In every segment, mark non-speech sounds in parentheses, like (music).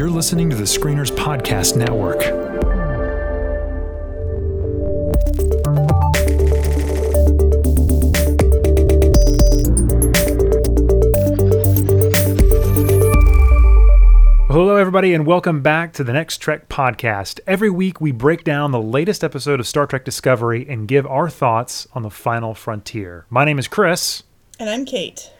You're listening to the Screeners Podcast Network. Hello, everybody, and welcome back to the Next Trek podcast. Every week, we break down the latest episode of Star Trek Discovery and give our thoughts on the final frontier. My name is Chris. And I'm Kate.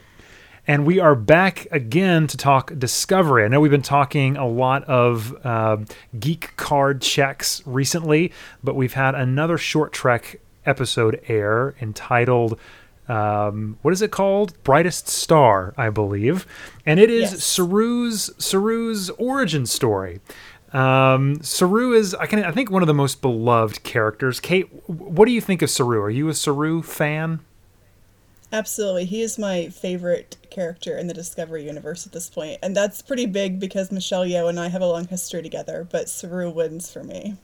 And we are back again to talk Discovery. I know we've been talking a lot of uh, geek card checks recently, but we've had another short trek episode air entitled um, what is it called? Brightest Star, I believe, and it is Yes. Saru's Saru's origin story. Um, Saru is I can I think one of the most beloved characters. Kate, what do you think of Saru? Are you a Saru fan? Absolutely. He is my favorite character in the Discovery universe at this point. And that's pretty big because Michelle Yeoh and I have a long history together, but Saru wins for me.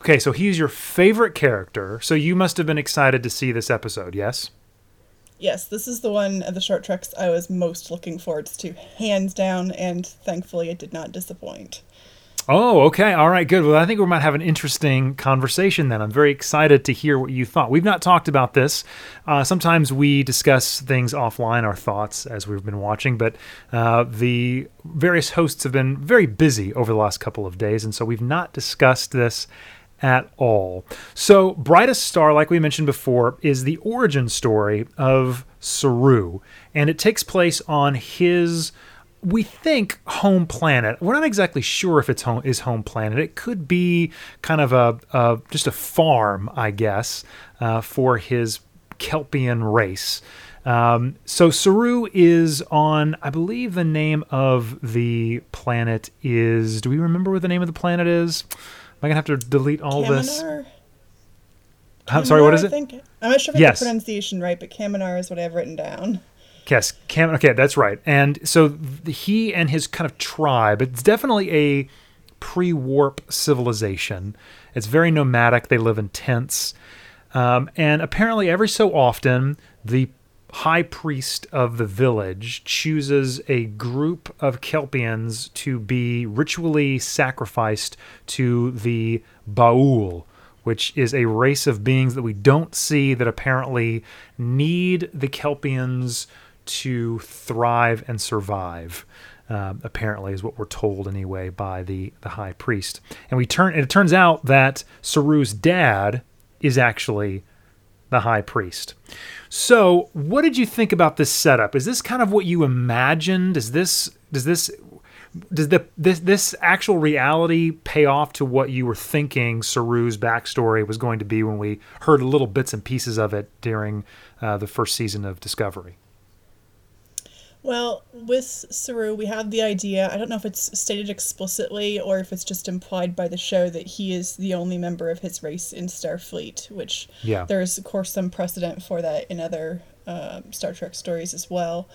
Okay, so he's your favorite character. So you must have been excited to see this episode, yes? Yes, this is the one of the short treks I was most looking forward to, hands down, and thankfully it did not disappoint. Oh, okay. All right, good. Well, I think we might have an interesting conversation then. I'm very excited to hear what you thought. We've not talked about this. Uh, sometimes we discuss things offline, our thoughts as we've been watching, but uh, the various hosts have been very busy over the last couple of days, and so we've not discussed this at all. So, Brightest Star, like we mentioned before, is the origin story of Saru, and it takes place on his we think home planet. We're not exactly sure if it's home is home planet. It could be kind of a, a just a farm, I guess, uh, for his Kelpian race. Um, so Saru is on, I believe the name of the planet is. Do we remember what the name of the planet is? Am I gonna have to delete all this? I'm sorry. What Kaminar, is I it? think. I'm not sure if I Yes. got the pronunciation right, but Kaminar is what I have written down. Yes, Cam. Okay, that's right. And so he and his kind of tribe. It's definitely a pre-warp civilization. It's very nomadic. They live in tents, um, and apparently every so often the high priest of the village chooses a group of Kelpians to be ritually sacrificed to the Baul, which is a race of beings that we don't see that apparently need the Kelpians to thrive and survive. Um, apparently, is what we're told anyway by the the high priest. And we turn and it turns out that Saru's dad is actually the high priest. So, what did you think about this setup? Is this kind of what you imagined? Is this does this does the this this actual reality pay off to what you were thinking Saru's backstory was going to be when we heard little bits and pieces of it during uh, the first season of Discovery? Well, with Saru, we have the idea. I don't know if it's stated explicitly or if it's just implied by the show that he is the only member of his race in Starfleet, which Yeah. there's, of course, some precedent for that in other um, Star Trek stories as well.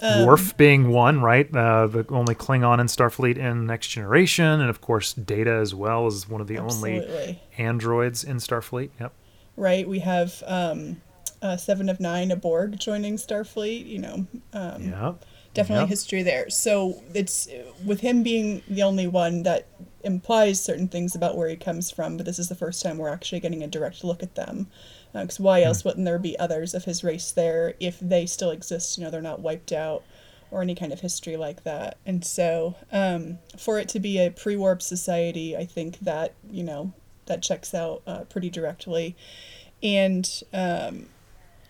Um, Worf being one, right? Uh, the only Klingon in Starfleet in Next Generation, and of course Data as well is one of the only androids in Starfleet. Yep. Right? We have um, uh, Seven of Nine, a Borg joining Starfleet, you know. Um, Yeah. definitely Yep. history there. So it's with him being the only one that implies certain things about where he comes from, but this is the first time we're actually getting a direct look at them. Because why Hmm. else wouldn't there be others of his race there if they still exist? You know, they're not wiped out or any kind of history like that. And so, um, for it to be a pre-warp society, I think that you know that checks out uh, pretty directly. And um,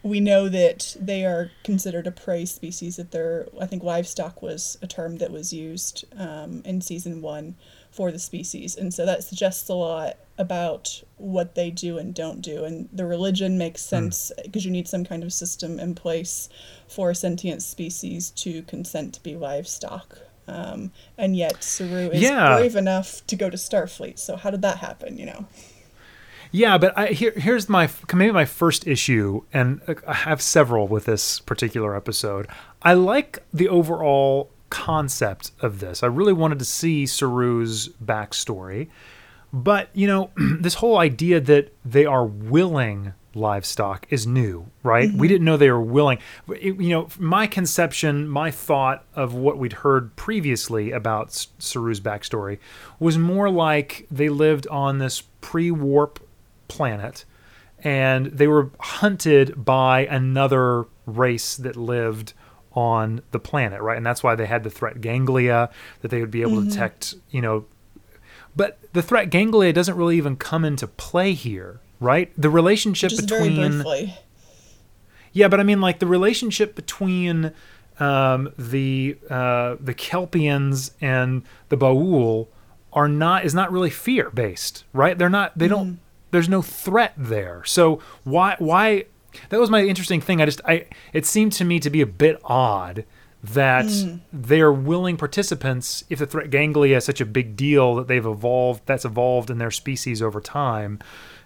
we know that they are considered a prey species that they're i think livestock was a term that was used um, in season one for the species. And so that suggests a lot about what they do and don't do. And the religion makes sense because you need some kind of system in place for a sentient species to consent to be livestock. Um, and yet saru is Yeah. brave enough to go to starfleet. So how did that happen you know Yeah, but I, here, here's my maybe my first issue, and uh, I have several with this particular episode. I like the overall concept of this. I really wanted to see Saru's backstory, but you know, (clears throat) this whole idea that they are willing livestock is new, right? We didn't know they were willing. It- you know, my conception, my thought of what we'd heard previously about S- Saru's backstory was more like they lived on this pre-warp planet and they were hunted by another race that lived on the planet, right? And that's why they had the threat ganglia that they would be able to detect, you know. But the threat ganglia doesn't really even come into play here, right? The relationship Just between yeah, but I mean, like the relationship between um, the uh, the Kelpians and the Baul are not is not really fear based, right? They're not. They don't. There's no threat there. So why why? That was my interesting thing. I just I it seemed to me to be a bit odd that hmm. they're willing participants if the threat ganglia is such a big deal that they've evolved that's evolved in their species over time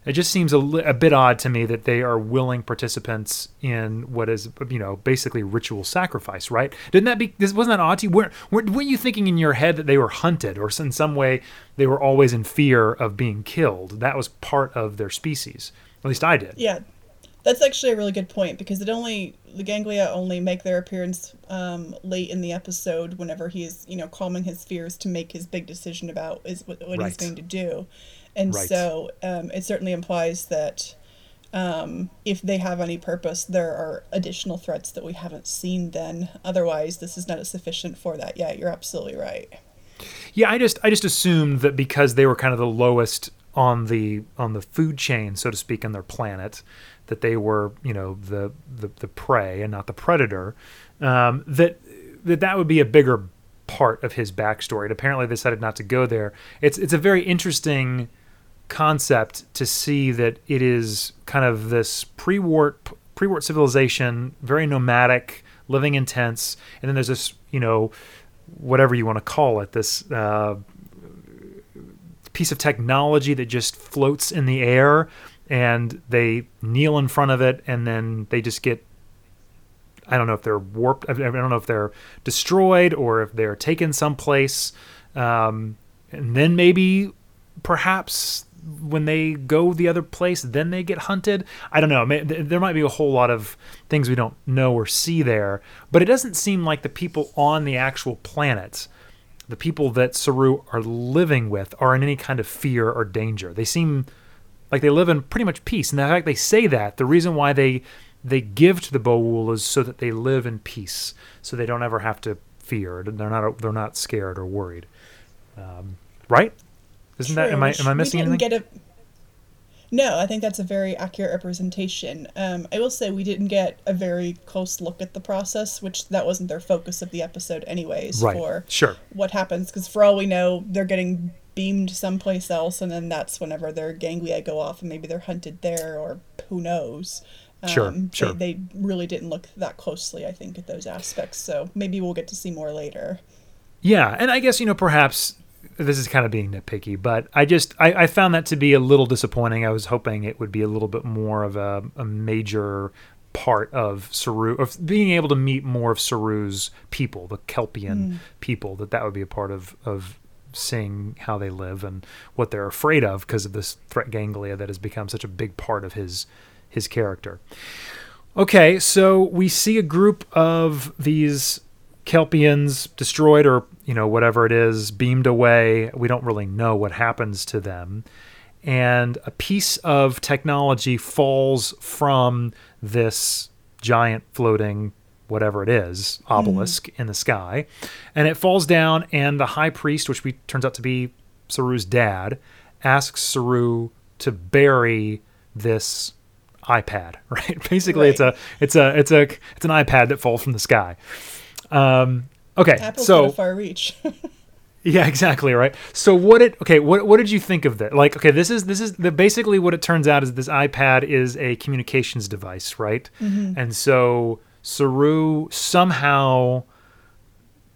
it just seems a, li- a bit odd to me that they are willing participants in what is you know basically ritual sacrifice right? Didn't that be this wasn't that odd to you? Weren't, weren't, weren't you thinking in your head that they were hunted or in some way they were always in fear of being killed? That was part of their species. At least i did. Yeah, that's actually a really good point because it only the ganglia only make their appearance um, late in the episode whenever he is you know calming his fears to make his big decision about is what, what he's going to do, and Right. so um, it certainly implies that um, if they have any purpose, there are additional threats that we haven't seen. Then otherwise, this is not sufficient for that. Yeah, you're absolutely right. Yeah, I just I just assumed that because they were kind of the lowest on the on the food chain, so to speak, on their planet, that they were you know the the, the prey and not the predator. Um, that that that would be a bigger part of his backstory. And apparently, they decided not to go there. It's it's a very interesting concept to see that it is kind of this pre-warp pre-warp civilization, very nomadic, living in tents, and then there's this you know whatever you want to call it, this uh, piece of technology that just floats in the air, and they kneel in front of it, and then they just get. I don't know if they're warped. I don't know if they're destroyed or if they're taken someplace, um, and then maybe, perhaps when they go the other place, then they get hunted. I don't know. There might be a whole lot of things we don't know or see there, but it doesn't seem like the people on the actual planet, the people that Saru are living with, are in any kind of fear or danger. They seem like they live in pretty much peace. And the fact they say that, the reason why they they give to the Baul is so that they live in peace, so they don't ever have to fear. They're not they're not scared or worried. Um, right? Isn't that am I am I missing we anything? didn't Get a, no, I think that's a very accurate representation. Um, I will say we didn't get a very close look at the process, which that wasn't their focus of the episode, anyways. Right. For Sure. what happens, because for all we know, they're getting beamed someplace else, and then that's whenever their ganglia go off, and maybe they're hunted there, or who knows. Sure, Um, sure. They, they really didn't look that closely, I think, at those aspects. So maybe we'll get to see more later. Yeah, and I guess you know perhaps this is kind of being nitpicky, but I just I, I found that to be a little disappointing. I was hoping it would be a little bit more of a, a major part of Saru of being able to meet more of Saru's people, the Kelpian mm. people. That that would be a part of of seeing how they live and what they're afraid of because of this threat ganglia that has become such a big part of his his character. Okay, so we see a group of these Kelpians destroyed or, you know, whatever it is, beamed away. We don't really know what happens to them. And a piece of technology falls from this giant floating whatever it is obelisk mm-hmm. in the sky. And it falls down and the high priest which we, turns out to be saru's dad asks saru to bury this ipad (laughs) right? Basically it's a it's a it's a it's an ipad that falls from the sky um okay Apple's so far reach. (laughs) yeah, exactly right. So what did okay? What what did you think of that? Like, okay, this is this is the basically what it turns out is this iPad is a communications device, right? And so Saru somehow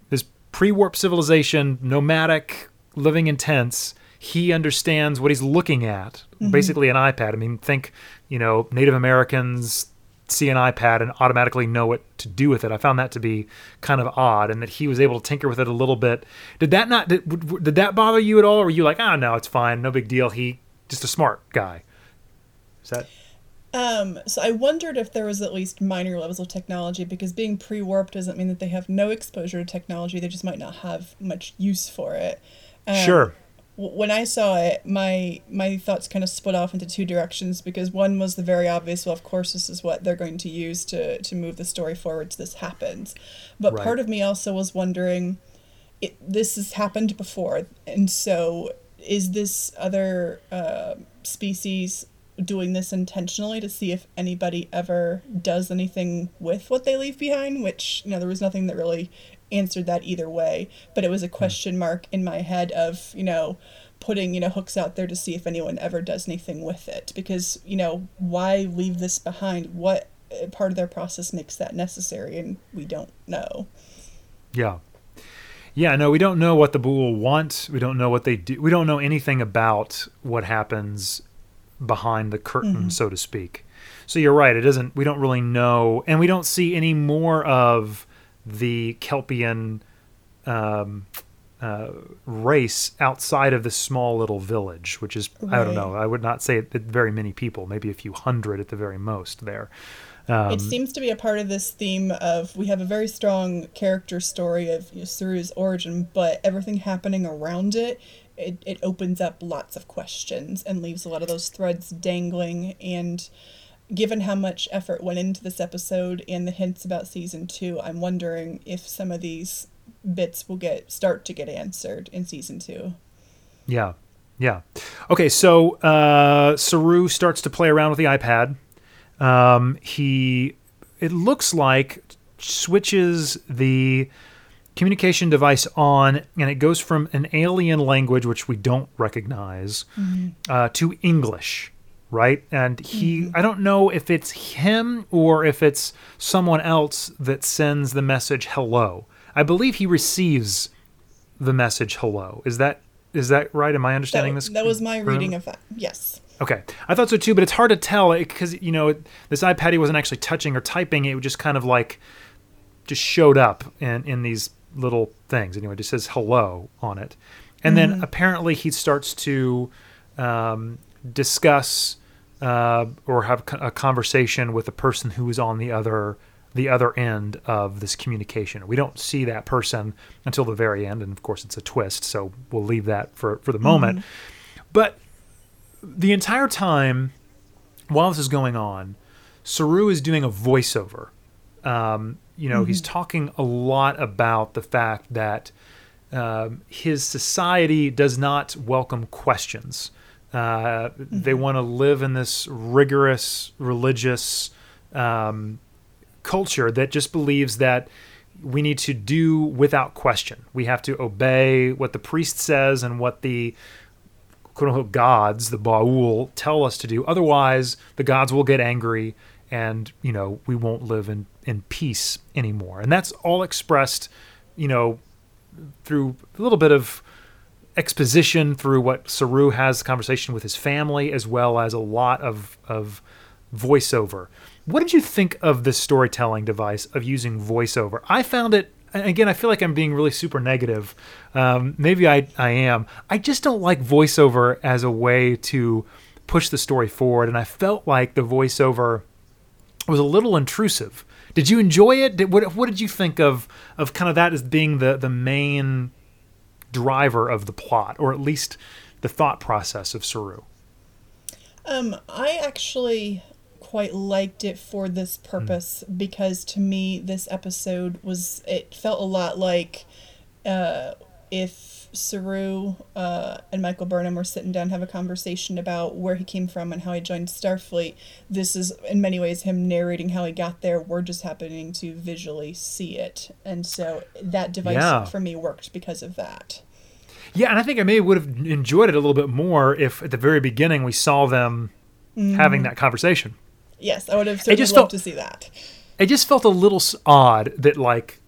this pre-warp civilization, nomadic, living in tents. He understands what he's looking at. Basically, an iPad. I mean, think you know Native Americans see an iPad and automatically know what to do with it. I found that to be kind of odd, and that he was able to tinker with it a little bit. Did that not did, did that bother you at all? Or were you like, ah, no, it's fine, no big deal. He just a smart guy. Is that Um, so I wondered if there was at least minor levels of technology because being pre-warp doesn't mean that they have no exposure to technology. They just might not have much use for it. Um, sure. When I saw it, my my thoughts kind of split off into two directions because one was the very obvious. Well, of course, this is what they're going to use to to move the story forward. So this happens, but Right. part of me also was wondering, it this has happened before, and so is this other uh, species doing this intentionally to see if anybody ever does anything with what they leave behind which you know there was nothing that really answered that either way but it was a question mark in my head of you know putting you know hooks out there to see if anyone ever does anything with it because you know why leave this behind what uh, part of their process makes that necessary and we don't know Yeah. Yeah, no, we don't know what the Baul want. We don't know what they do. We don't know anything about what happens behind the curtain, so to speak. So you're right. It doesn't. We don't really know, and we don't see any more of the Kelpian um, uh, race outside of this small little village, which is I don't know. I would not say that very many people, maybe a few hundred at the very most. There. Um, it seems to be a part of this theme of we have a very strong character story of you know, Saru's origin, but everything happening around it, it, it opens up lots of questions and leaves a lot of those threads dangling. And given how much effort went into this episode and the hints about season two, I'm wondering if some of these bits will get start to get answered in season two. Yeah. Yeah. Okay, so uh, Saru starts to play around with the iPad. Um, he, it looks like, switches the communication device on, and it goes from an alien language, which we don't recognize, uh, to English, right? And he, mm-hmm. I don't know if it's him or if it's someone else that sends the message hello. I believe he receives the message hello. Is that is that right? Am I That, understanding this? that was my correctly? reading of that. Yes. Okay, I thought so too, but it's hard to tell eh, because you know this iPad he wasn't actually touching or typing; it just kind of like just showed up in in these little things. Anyway, it just says hello on it, and then mm-hmm. apparently he starts to um, discuss uh, or have a conversation with the person who is on the other the other end of this communication. We don't see that person until the very end, and of course it's a twist, so we'll leave that for for the moment. But the entire time while this is going on, Saru is doing a voiceover. Um, you know, he's talking a lot about the fact that um, his society does not welcome questions. Uh, They want to live in this rigorous religious um, culture that just believes that we need to do without question. We have to obey what the priest says and what the quote unquote gods, the Baul, tell us to do. Otherwise, the gods will get angry and, you know, we won't live in, in peace anymore. And that's all expressed, you know, through a little bit of exposition through what Saru has conversation with his family, as well as a lot of, of voiceover. What did you think of this storytelling device of using voiceover? I found it again. I feel like I'm being really super negative. Um, maybe I I am. I just don't like voiceover as a way to push the story forward, and I felt like the voiceover was a little intrusive. Did you enjoy it? Did, what what did you think of of kind of that as being the the main driver of the plot, or at least the thought process of Saru? Um, I actually quite liked it for this purpose because to me this episode was it felt a lot like uh, if Saru uh, and Michael Burnham were sitting down to have a conversation about where he came from and how he joined Starfleet. This is in many ways him narrating how he got there. We're just happening to visually see it, and so that device Yeah. for me worked because of that. Yeah, and I think I maybe would have enjoyed it a little bit more if at the very beginning we saw them having that conversation. Yes, I would have certainly just loved felt- to see that. It just felt a little odd that like,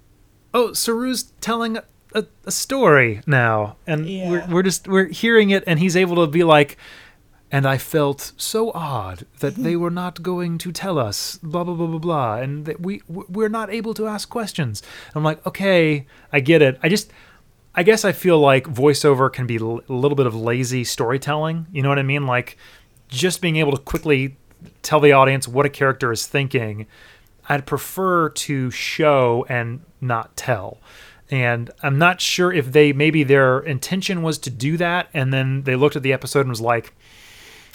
oh, Saru's telling a, a, story now, and we're we're just we're hearing it, and he's able to be like, and I felt so odd that they were not going to tell us blah blah blah blah blah, and that we we're not able to ask questions. I'm like, okay, I get it. I just. I guess I feel like voiceover can be a little bit of lazy storytelling. You know what I mean? Like just being able to quickly tell the audience what a character is thinking, I'd prefer to show and not tell. And I'm not sure if they maybe their intention was to do that, and then they looked at the episode and was like,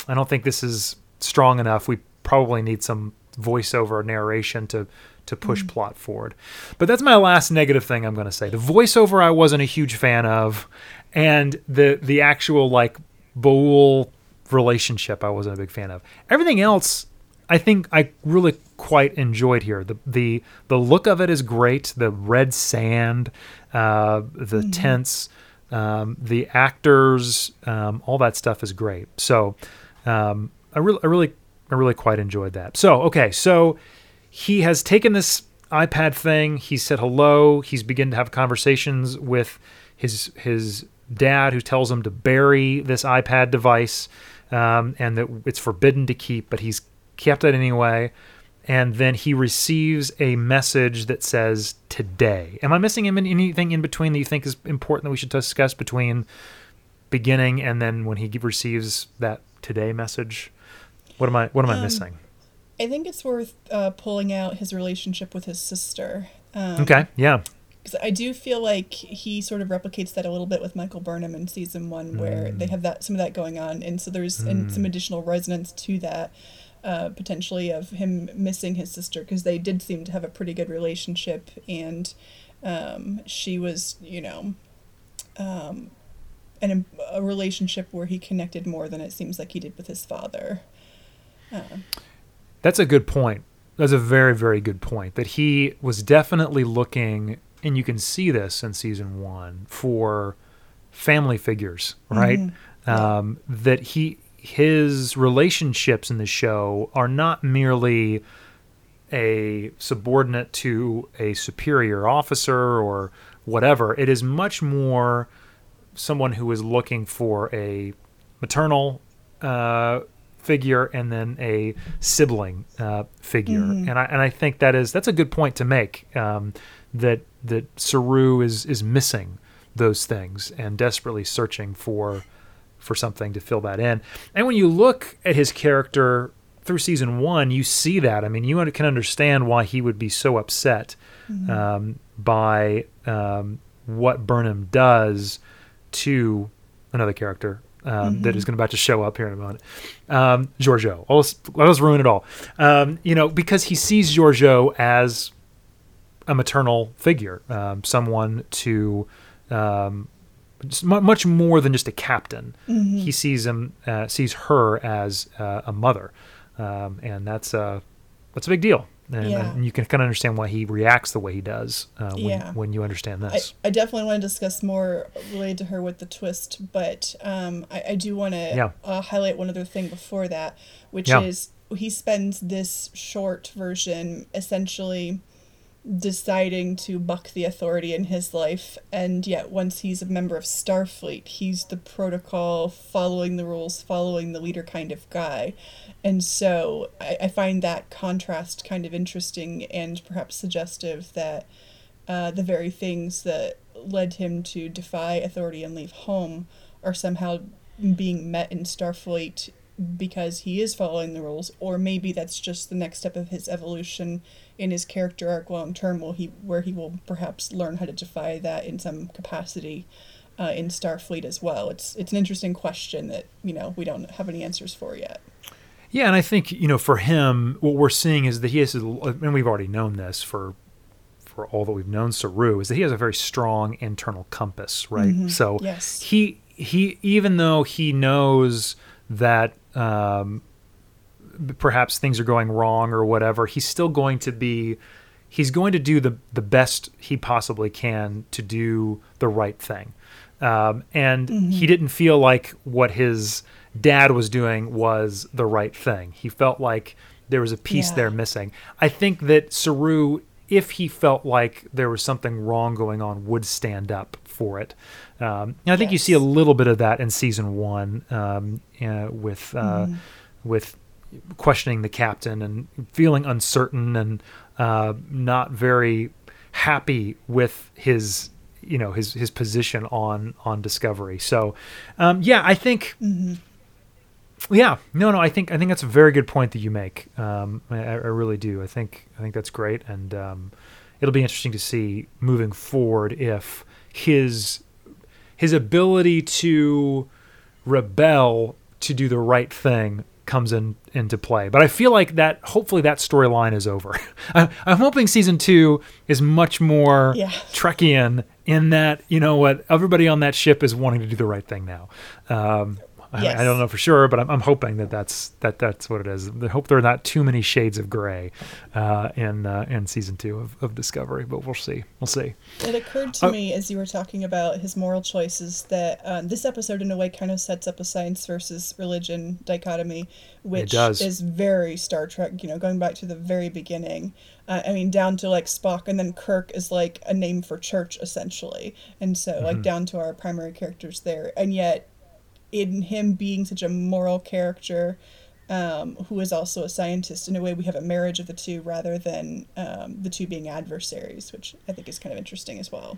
I don't think this is strong enough. We probably need some voiceover narration to to push mm. plot forward. But that's my last negative thing I'm going to say. The voiceover I wasn't a huge fan of, and the the actual like Baul relationship I wasn't a big fan of. Everything else I think I really quite enjoyed here. The the the look of it is great. The red sand, uh, the mm-hmm. tents, um, the actors, um, all that stuff is great. So um, I really I really I really quite enjoyed that. So okay, so he has taken this iPad thing. He said hello. He's beginning to have conversations with his his dad, who tells him to bury this iPad device um, and that it's forbidden to keep, but he's kept it anyway. And then he receives a message that says today. Am I missing anything in between that you think is important that we should discuss between beginning and then when he receives that today message? What am I what am um, I missing? I think it's worth uh, pulling out his relationship with his sister. Um, okay, yeah. Because I do feel like he sort of replicates that a little bit with Michael Burnham in season one, where mm. they have that some of that going on, and so there's mm. and some additional resonance to that. Uh, potentially of him missing his sister because they did seem to have a pretty good relationship and um, she was you know um, an, a relationship where he connected more than it seems like he did with his father uh. that's a good point that's a very very good point that he was definitely looking and you can see this in season one for family figures right mm-hmm. um, that he his relationships in the show are not merely a subordinate to a superior officer or whatever. It is much more someone who is looking for a maternal uh, figure and then a sibling uh, figure, mm-hmm. and I and I think that is that's a good point to make. Um, that that Saru is is missing those things and desperately searching for for something to fill that in. And when you look at his character through season one, you see that. I mean, you can understand why he would be so upset mm-hmm. um, by um, what Burnham does to another character um, mm-hmm. that is going to about to show up here in a moment. Um, Georgiou. Let's, let us ruin it all. Um, you know, because he sees Georgiou as a maternal figure, um, someone to um, much more than just a captain. Mm-hmm. He sees him, uh, sees her as uh, a mother, um, and that's a that's a big deal. And, yeah. and, you can kind of understand why he reacts the way he does uh, when, yeah. when you understand this. I, I, definitely want to discuss more related to her with the twist, but um, I, I, do want to yeah. uh, highlight one other thing before that, which is he spends this short version essentially deciding to buck the authority in his life and yet once he's a member of starfleet he's the protocol following the rules following the leader kind of guy. And so i, I find that contrast kind of interesting and perhaps suggestive that uh, the very things that led him to defy authority and leave home are somehow being met in starfleet because he is following the rules or maybe that's just the next step of his evolution in his character arc long term will he where he will perhaps learn how to defy that in some capacity uh, in Starfleet as well. It's it's an interesting question that you know we don't have any answers for yet. Yeah, and I think you know for him, what we're seeing is that he has, and we've already known this for for all that we've known Saru, is that he has a very strong internal compass, right? Mm-hmm. So yes. he he even though he knows that um, perhaps things are going wrong or whatever, he's still going to be he's going to do the the best he possibly can to do the right thing. Um, and mm-hmm. he didn't feel like what his dad was doing was the right thing. He felt like there was a piece yeah. there missing. I think that Saru, if he felt like there was something wrong going on, would stand up for it. Um, and I think yes. you see a little bit of that in season one um, uh, with uh, mm. with questioning the captain and feeling uncertain and uh, not very happy with his you know his his position on on discovery so um, yeah i think mm-hmm. yeah, no, no. I think I think that's a very good point that you make. Um, I, I really do. I think I think that's great, and um, it'll be interesting to see moving forward if his his ability to rebel to do the right thing comes in into play. But I feel like that hopefully that storyline is over. (laughs) I, I'm hoping season two is much more Yeah. Trekkian in that you know what everybody on that ship is wanting to do the right thing now. Um, I, Yes. I don't know for sure, but I'm, I'm hoping that that's that that's what it is. I hope there are not too many shades of gray uh, in uh, in season two of, of Discovery, but we'll see. We'll see. It occurred to Oh. me as you were talking about his moral choices that um, this episode, in a way, kind of sets up a science versus religion dichotomy, which is very Star Trek. You know, going back to the very beginning. Uh, I mean, down to like Spock, and then Kirk is like a name for church, essentially, and so Mm-hmm. like down to our primary characters there, and yet in him being such a moral character. Um, who is also a scientist. In a way, we have a marriage of the two rather than um, the two being adversaries, which I think is kind of interesting as well.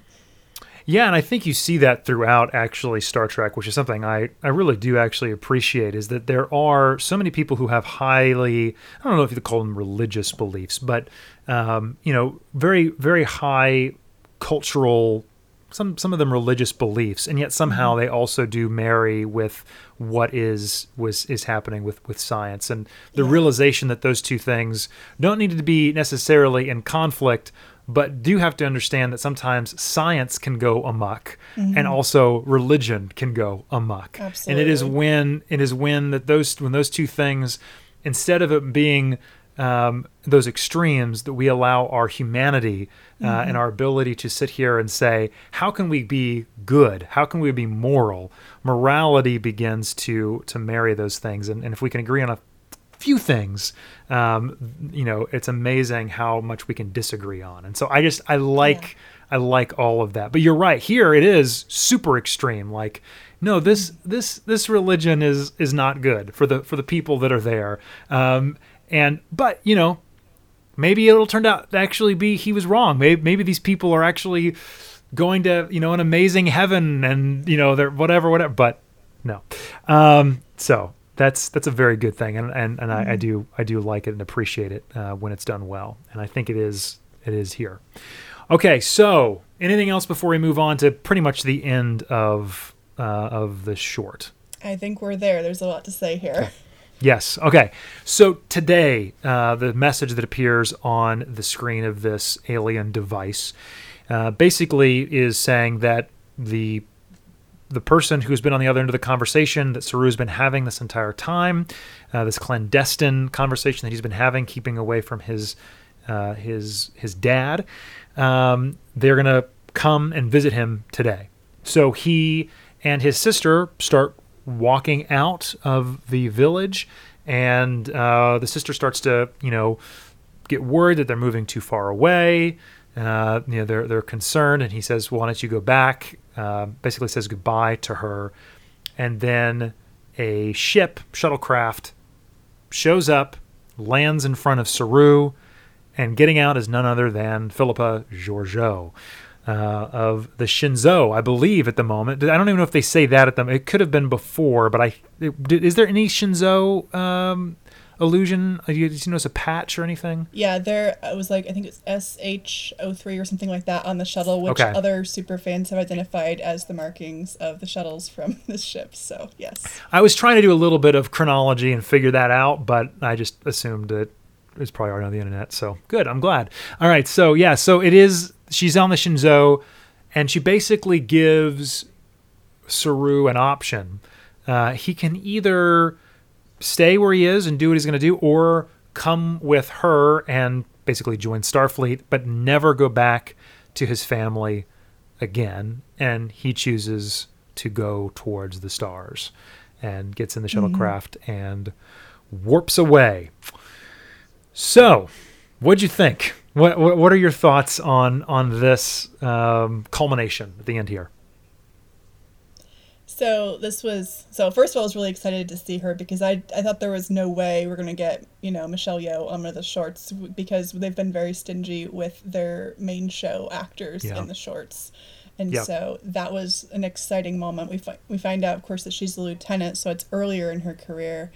Yeah, and I think you see that throughout actually Star Trek, which is something I, I really do actually appreciate, is that there are so many people who have highly I don't know if you call them religious beliefs, but um, you know, very very high cultural some some of them religious beliefs, and yet somehow mm-hmm. they also do marry with what is was is happening with with science and the Yeah. realization that those two things don't need to be necessarily in conflict, but do have to understand that sometimes science can go amok, mm-hmm. and also religion can go amok. Absolutely. And it is when it is when that those when those two things, instead of it being um, those extremes, that we allow our humanity uh, and our ability to sit here and say, how can we be good? How can we be moral? Morality begins to to marry those things, and, and if we can agree on a few things, um, you know, it's amazing how much we can disagree on. And so I just I like I like all of that. But you're right. Here it is super extreme. Like no, this this this religion is is not good for the for the people that are there. Um, and but you know, maybe it'll turn out to actually be he was wrong. Maybe maybe these people are actually going to you know an amazing heaven and you know they're whatever whatever. But no, um, so that's that's a very good thing, and and, and I, I do I do like it and appreciate it uh, when it's done well, and I think it is it is here. Okay, so anything else before we move on to pretty much the end of uh, of the short? I think we're there. There's a lot to say here. Yes. Okay. So today, uh, the message that appears on the screen of this alien device uh, basically is saying that the the person who's been on the other end of the conversation that Saru's been having this entire time, uh, this clandestine conversation that he's been having, keeping away from his uh, his his dad, um, they're gonna come and visit him today. So he and his sister start walking out of the village, and uh, the sister starts to, you know, get worried that they're moving too far away. Uh, you know, they're they're concerned, and he says, "Why don't you go back?" Uh, basically, says goodbye to her, and then a ship, shuttlecraft, shows up, lands in front of Saru, and getting out is none other than Philippa Georgiou. Uh, of the Shenzhou, I believe, at the moment. I don't even know if they say that at them. It could have been before, but I it, did- is there any Shenzhou um, illusion? Uh, you, did you notice a patch or anything? Yeah, there it was like I think it's SH03 or something like that on the shuttle, which Okay. other super fans have identified as the markings of the shuttles from (laughs) the ship. So yes, I was trying to do a little bit of chronology and figure that out, but I just assumed that it's probably already on the internet. So good. I'm glad. All right. So yeah. So it is. She's on the Shenzhou, and she basically gives Saru an option. Uh, he can either stay where he is and do what he's going to do, or come with her and basically join Starfleet, but never go back to his family again. And he chooses to go towards the stars and gets in the shuttlecraft and warps away. So, what'd you think? What, what what are your thoughts on on this um, culmination at the end here? so this was so first of all, I was really excited to see her because I I thought there was no way we're gonna get you know Michelle Yeoh on one of the shorts because they've been very stingy with their main show actors Yeah. in the shorts. And Yep. so that was an exciting moment. We, fi- we find out, of course, that she's a lieutenant, so it's earlier in her career.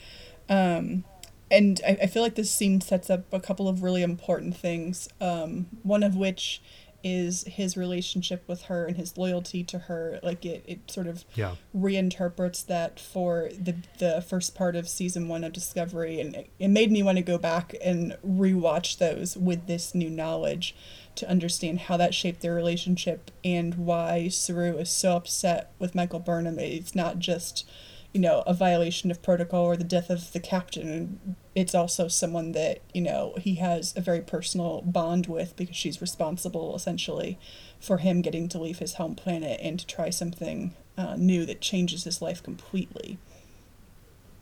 Um, and I, I feel like this scene sets up a couple of really important things. Um, one of which is his relationship with her and his loyalty to her. Like it, it sort of Yeah. reinterprets that for the the first part of season one of Discovery, and it, it made me want to go back and rewatch those with this new knowledge to understand how that shaped their relationship and why Saru is so upset with Michael Burnham. It's not just you know a violation of protocol or the death of the captain. It's also someone that you know he has a very personal bond with because she's responsible essentially for him getting to leave his home planet and to try something uh, new that changes his life completely.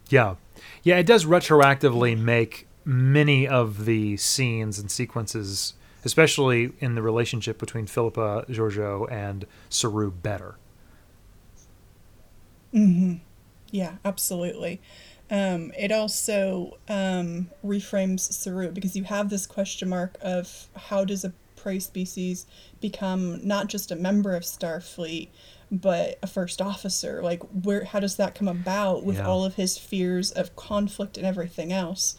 Yeah. Yeah, it does retroactively make many of the scenes and sequences, especially in the relationship between Philippa Georgiou and Saru, better. Yeah, absolutely. Um, it also um, reframes Saru because you have this question mark of how does a prey species become not just a member of Starfleet, but a first officer? Like, where? How does that come about with Yeah. all of his fears of conflict and everything else?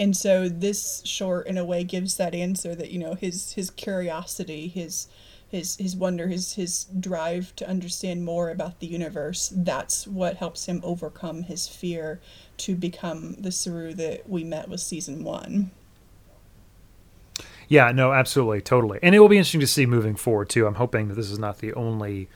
And so this short, in a way, gives that answer that you know his his curiosity, his his his wonder, his his drive to understand more about the universe. That's what helps him overcome his fear to become the Saru that we met with season one. Yeah, no, absolutely, totally. And it will be interesting to see moving forward, too. I'm hoping that this is not the only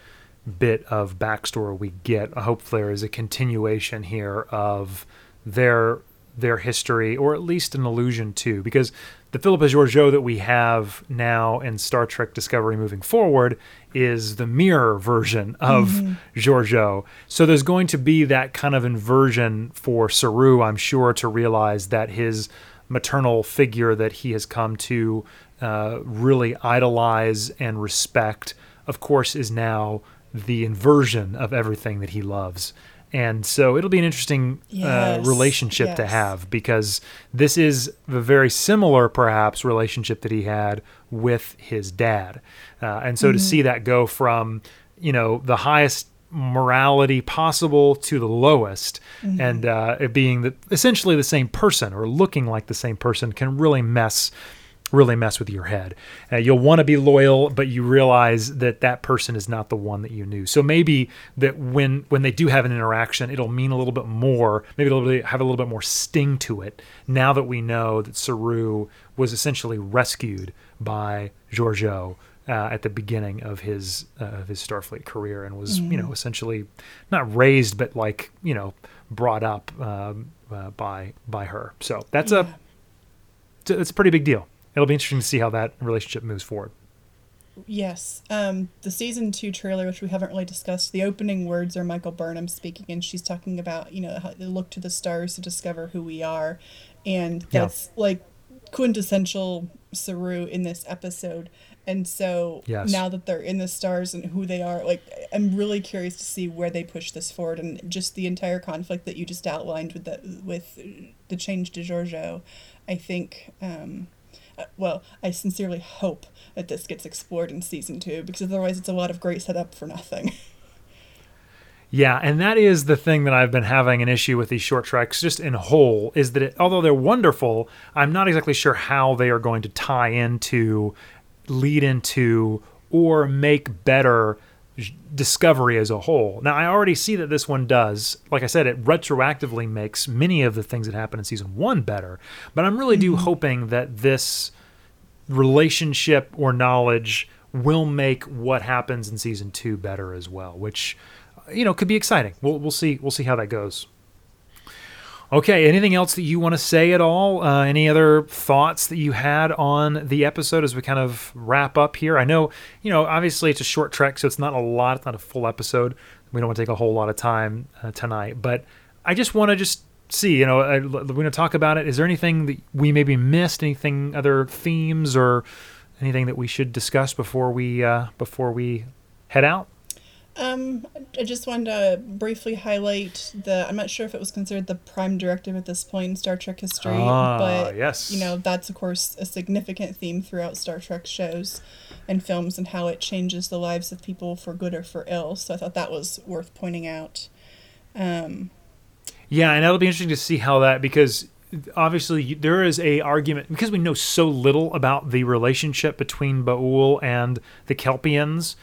bit of backstory we get. I hope there is a continuation here of their their history, or at least an allusion to, because the Philippa Georgiou that we have now in Star Trek Discovery moving forward is the mirror version of Georgiou. So there's going to be that kind of inversion for Saru, I'm sure, to realize that his maternal figure that he has come to uh, really idolize and respect, of course, is now the inversion of everything that he loves. And so it'll be an interesting uh, Yes, relationship to have because this is a very similar, perhaps, relationship that he had with his dad. Uh, and so to see that go from, you know, the highest morality possible to the lowest and uh, it being the, essentially the same person or looking like the same person can really mess really mess with your head. Uh, you'll want to be loyal, but you realize that that person is not the one that you knew. So maybe that when when they do have an interaction, it'll mean a little bit more. Maybe it'll have a little bit more sting to it. Now that we know that Saru was essentially rescued by Georgiou. Uh, at the beginning of his uh, of his Starfleet career, and was you know essentially not raised, but like you know brought up um, uh, by by her. So that's a it's a- it's a pretty big deal. It'll be interesting to see how that relationship moves forward. Yes. Um, the season two trailer, which we haven't really discussed, the opening words are Michael Burnham speaking, and she's talking about, you know, how they look to the stars to discover who we are. And Yeah. that's like quintessential Saru in this episode. And so Yes. now that they're in the stars and who they are, like, I'm really curious to see where they push this forward and just the entire conflict that you just outlined with the, with the change to Georgiou. I think, um, well, I sincerely hope that this gets explored in season two because otherwise it's a lot of great setup for nothing. (laughs) Yeah, and that is the thing that I've been having an issue with these short treks, just in whole, is that it, although they're wonderful, I'm not exactly sure how they are going to tie into, lead into, or make better Discovery as a whole. Now, I already see that this one does. Like I said, it retroactively makes many of the things that happened in season one better. But I'm really do mm-hmm. hoping that this relationship or knowledge will make what happens in season two better as well, which you know could be exciting. We'll we'll see we'll see how that goes. Okay, anything else that you want to say at all? Uh, any other thoughts that you had on the episode as we kind of wrap up here? I know, you know, obviously it's a short trek, so it's not a lot, it's not a full episode. We don't want to take a whole lot of time uh, tonight, but I just want to just see, you know, uh, we're going to talk about it. Is there anything that we maybe missed? Anything, other themes or anything that we should discuss before we uh, before we head out? Um, I just wanted to briefly highlight the. I'm not sure if it was considered the prime directive at this point in Star Trek history, Ah, but yes. you know that's of course a significant theme throughout Star Trek shows and films and how it changes the lives of people for good or for ill. So I thought that was worth pointing out. Um, Yeah, and that'll be interesting to see how that because obviously there is a argument because we know so little about the relationship between Baul and the Kelpians.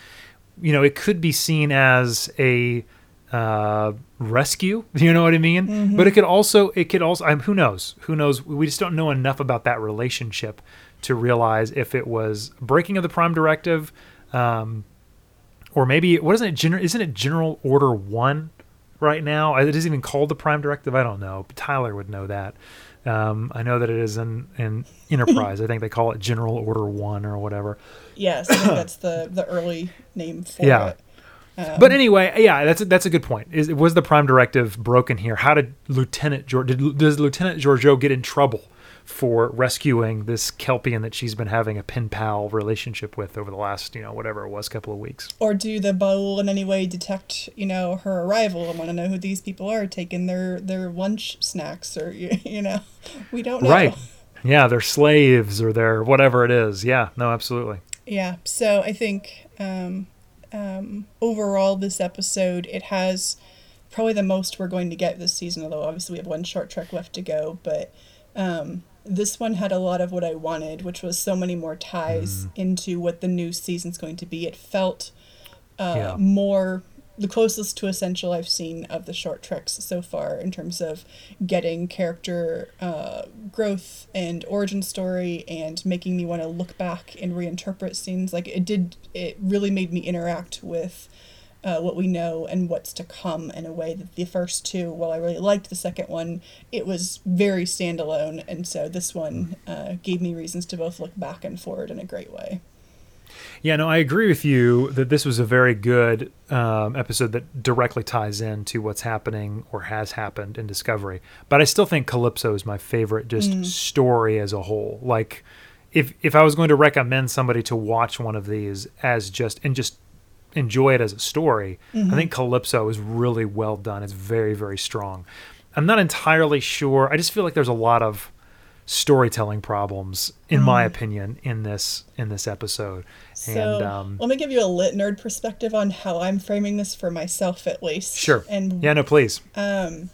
You know, it could be seen as a uh, rescue. (laughs) You know what I mean? But it could also it could also um, who knows who knows we just don't know enough about that relationship to realize if it was breaking of the Prime Directive. Um, or maybe what isn't it? Gener- isn't it General Order One right now? It isn't even called the Prime Directive. I don't know. But Tyler would know that. Um, I know that it is in, in (laughs) Enterprise. I think they call it General Order One or whatever. yes, I think (coughs) that's the the early name for Yeah. it. Um, But anyway, yeah, that's a, that's a good point. Is was the Prime Directive broken here? How did Lieutenant George did, does Lieutenant Georgiou get in trouble for rescuing this Kelpian that she's been having a pen pal relationship with over the last you know whatever it was couple of weeks? Or do the Baul in any way detect, you know, her arrival and want to know who these people are taking their their lunch snacks or you, (laughs) you know, we don't know. Right. Yeah, they're slaves or they're whatever it is. Yeah, no, absolutely. Yeah. So I think um, um, overall, this episode it has probably the most we're going to get this season. Although obviously we have one short trek left to go, but um, this one had a lot of what I wanted, which was so many more ties into what the new season's going to be. It felt uh, Yeah. more the closest to essential I've seen of the short treks so far in terms of getting character uh, growth and origin story and making me want to look back and reinterpret scenes. Like it did, it really made me interact with uh, what we know and what's to come in a way that the first two, while I really liked the second one, it was very standalone. And so this one uh, gave me reasons to both look back and forward in a great way. Yeah, no, I agree with you that this was a very good um, episode that directly ties into what's happening or has happened in Discovery. But I still think Calypso is my favorite just story as a whole. Like, if if I was going to recommend somebody to watch one of these as just and just enjoy it as a story, I mm-hmm. think Calypso is really well done. It's very very strong. I'm not entirely sure. I just feel like there's a lot of storytelling problems in my mm-hmm. opinion in this in this episode So and um, let me give you a lit nerd perspective on how I'm framing this for myself, at least. sure And yeah no please um,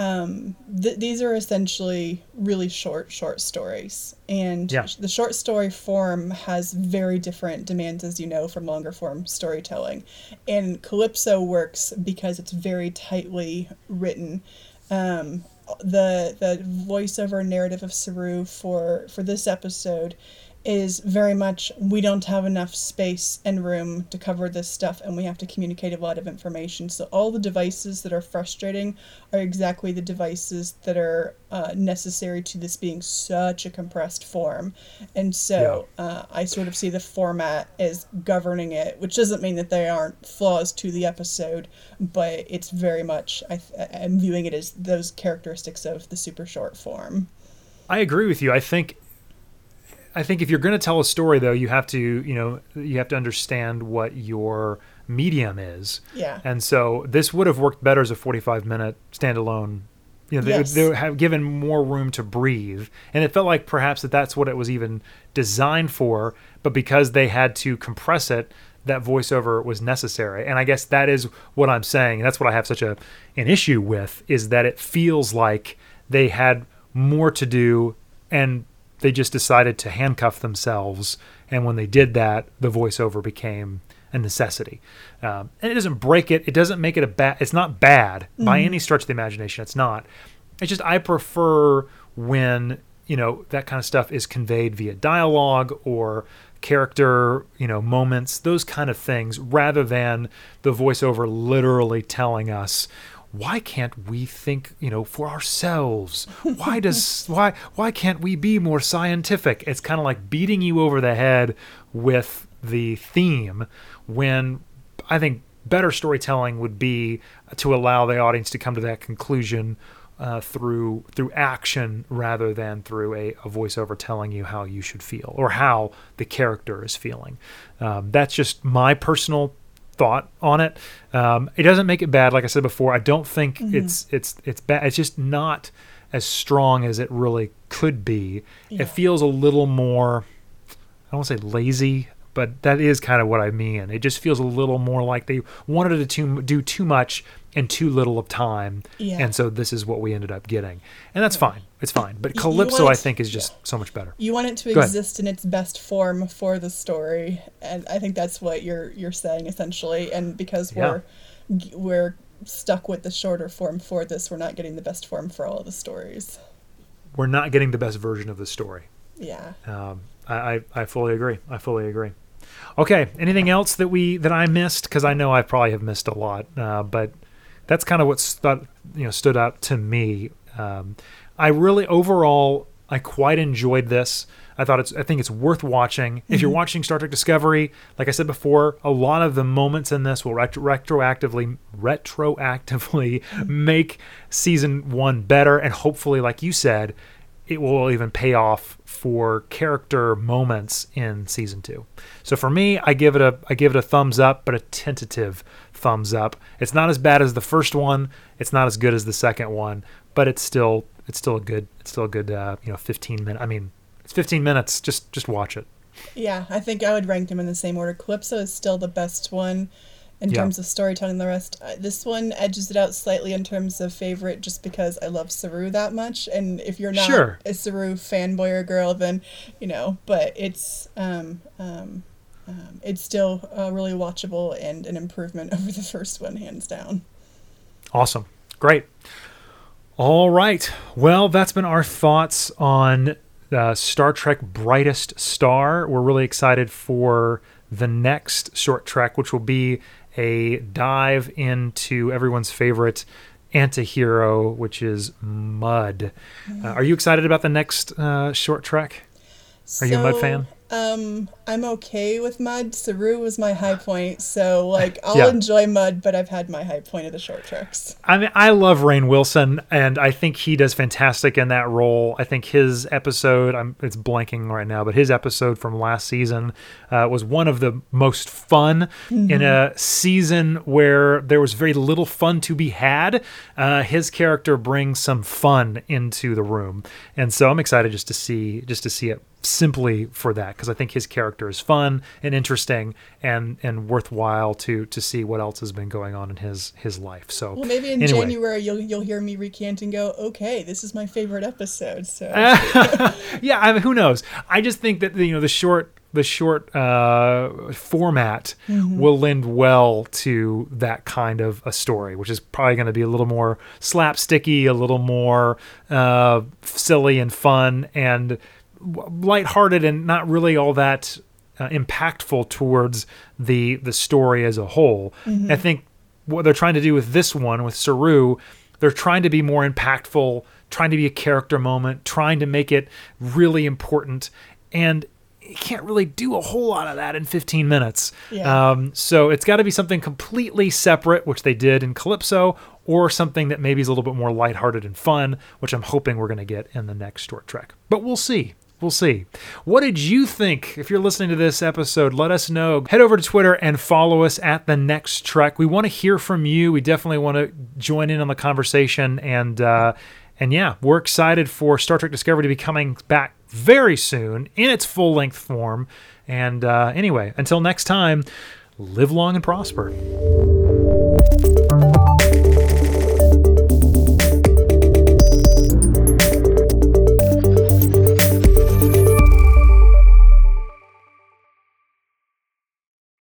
th- these are essentially really short, short stories. And Yeah. the short story form has very different demands, as you know, from longer form storytelling. And Calypso works because it's very tightly written. Um, the the voiceover narrative of Saru for for this episode is very much we don't have enough space and room to cover this stuff and we have to communicate a lot of information. So all the devices that are frustrating are exactly the devices that are uh, necessary to this being such a compressed form. And so uh, i sort of see the format as governing it which doesn't mean that there aren't flaws to the episode but it's very much I, i'm viewing it as those characteristics of the super short form. I agree with you. I think I think if you're going to tell a story though, you have to, you know, you have to understand what your medium is. yeah And so this would have worked better as a 45 minute standalone. You know, they, Yes. they would have given more room to breathe, and it felt like perhaps that that's what it was even designed for. But because they had to compress it, that voiceover was necessary. And I guess that is what I'm saying. And that's what I have such a an issue with is that it feels like they had more to do, and they just decided to handcuff themselves. And when they did that, the voiceover became a necessity. Um, and it doesn't break it. It doesn't make it a bad. It's not bad by any stretch of the imagination. It's not. It's just I prefer when you know that kind of stuff is conveyed via dialogue or character you know moments those kind of things rather than the voiceover literally telling us why can't we think you know for ourselves why does (laughs) why why can't we be more scientific it's kind of like beating you over the head with the theme when i think better storytelling would be to allow the audience to come to that conclusion uh, through through action rather than through a, a voiceover telling you how you should feel or how the character is feeling. Um, that's just my personal thought on it. Um, it doesn't make it bad, like I said before. I don't think it's it's it's bad. It's just not as strong as it really could be. Yeah. It feels a little more. I don't want to say lazy, but that is kind of what I mean. It just feels a little more like they wanted to too, do too much in too little of time, Yeah. and so this is what we ended up getting, and that's fine. It's fine. But Calypso, I think, is just so much better. You want it to Go ahead. exist in its best form for the story, and I think that's what you're you're saying essentially. And because we're g- we're stuck with the shorter form for this, we're not getting the best form for all of the stories. We're not getting the best version of the story. Yeah. Um, I, I, I fully agree. I fully agree. Okay. Anything else that we that I missed? Because I know I probably have missed a lot, uh, but that's kind of what stu- you know stood out to me. Um, I really overall I quite enjoyed this. I thought it's I think it's worth watching. If you're watching Star Trek Discovery, like I said before, a lot of the moments in this will retro- retroactively retroactively (laughs) make season 1 better and hopefully like you said, it will even pay off for character moments in season 2. So for me, I give it a I give it a thumbs up, but a tentative thumbs up. It's not as bad as the first one. It's not as good as the second one, but it's still it's still a good it's still a good uh, you know 15 minute. I mean, it's 15 minutes. Just just watch it. Yeah, I think I would rank them in the same order. Calypso is still the best one in Yeah. terms of storytelling. The rest, uh, this one edges it out slightly in terms of favorite, just because I love Saru that much. And if you're not Sure. a Saru fanboy or girl, then you know. But it's um, um, um, it's still uh, really watchable and an improvement (laughs) over the first one, hands down. Awesome. Great. All right. Well, that's been our thoughts on uh, Star Trek Brightest Star. We're really excited for the next short trek, which will be a dive into everyone's favorite anti-hero, which is Mudd. Uh, are you excited about the next uh, short trek? Are you a Mudd fan? Um, I'm okay with Mudd. Saru was my high point, so like I'll Yeah. enjoy Mudd, but I've had my high point of the short treks. I mean, I love Rainn Wilson, and I think he does fantastic in that role. I think his episode, I'm it's blanking right now, but his episode from last season uh, was one of the most fun in a season where there was very little fun to be had. Uh, his character brings some fun into the room, and so I'm excited just to see just to see it simply for that because I think his character is fun and interesting and and worthwhile to to see what else has been going on in his his life. So Well, maybe in anyway. January you'll you'll hear me recant and go, okay, this is my favorite episode. So (laughs) yeah, I mean, who knows? I just think that you know the short the short uh, format will lend well to that kind of a story, which is probably going to be a little more slapsticky, a little more uh, silly and fun, and lighthearted, and not really all that uh, impactful towards the the story as a whole. I think what they're trying to do with this one with Saru, they're trying to be more impactful, trying to be a character moment, trying to make it really important, and you can't really do a whole lot of that in 15 minutes. Yeah. Um, so it's got to be something completely separate, which they did in Calypso, or something that maybe is a little bit more lighthearted and fun, which I'm hoping we're going to get in the next short trek. But we'll see. We'll see. What did you think? If you're listening to this episode, let us know. Head over to Twitter and follow us at the next trek. We want to hear from you. We definitely want to join in on the conversation and uh, and yeah, we're excited for Star Trek Discovery to be coming back very soon in its full length form. And uh, anyway, until next time, live long and prosper.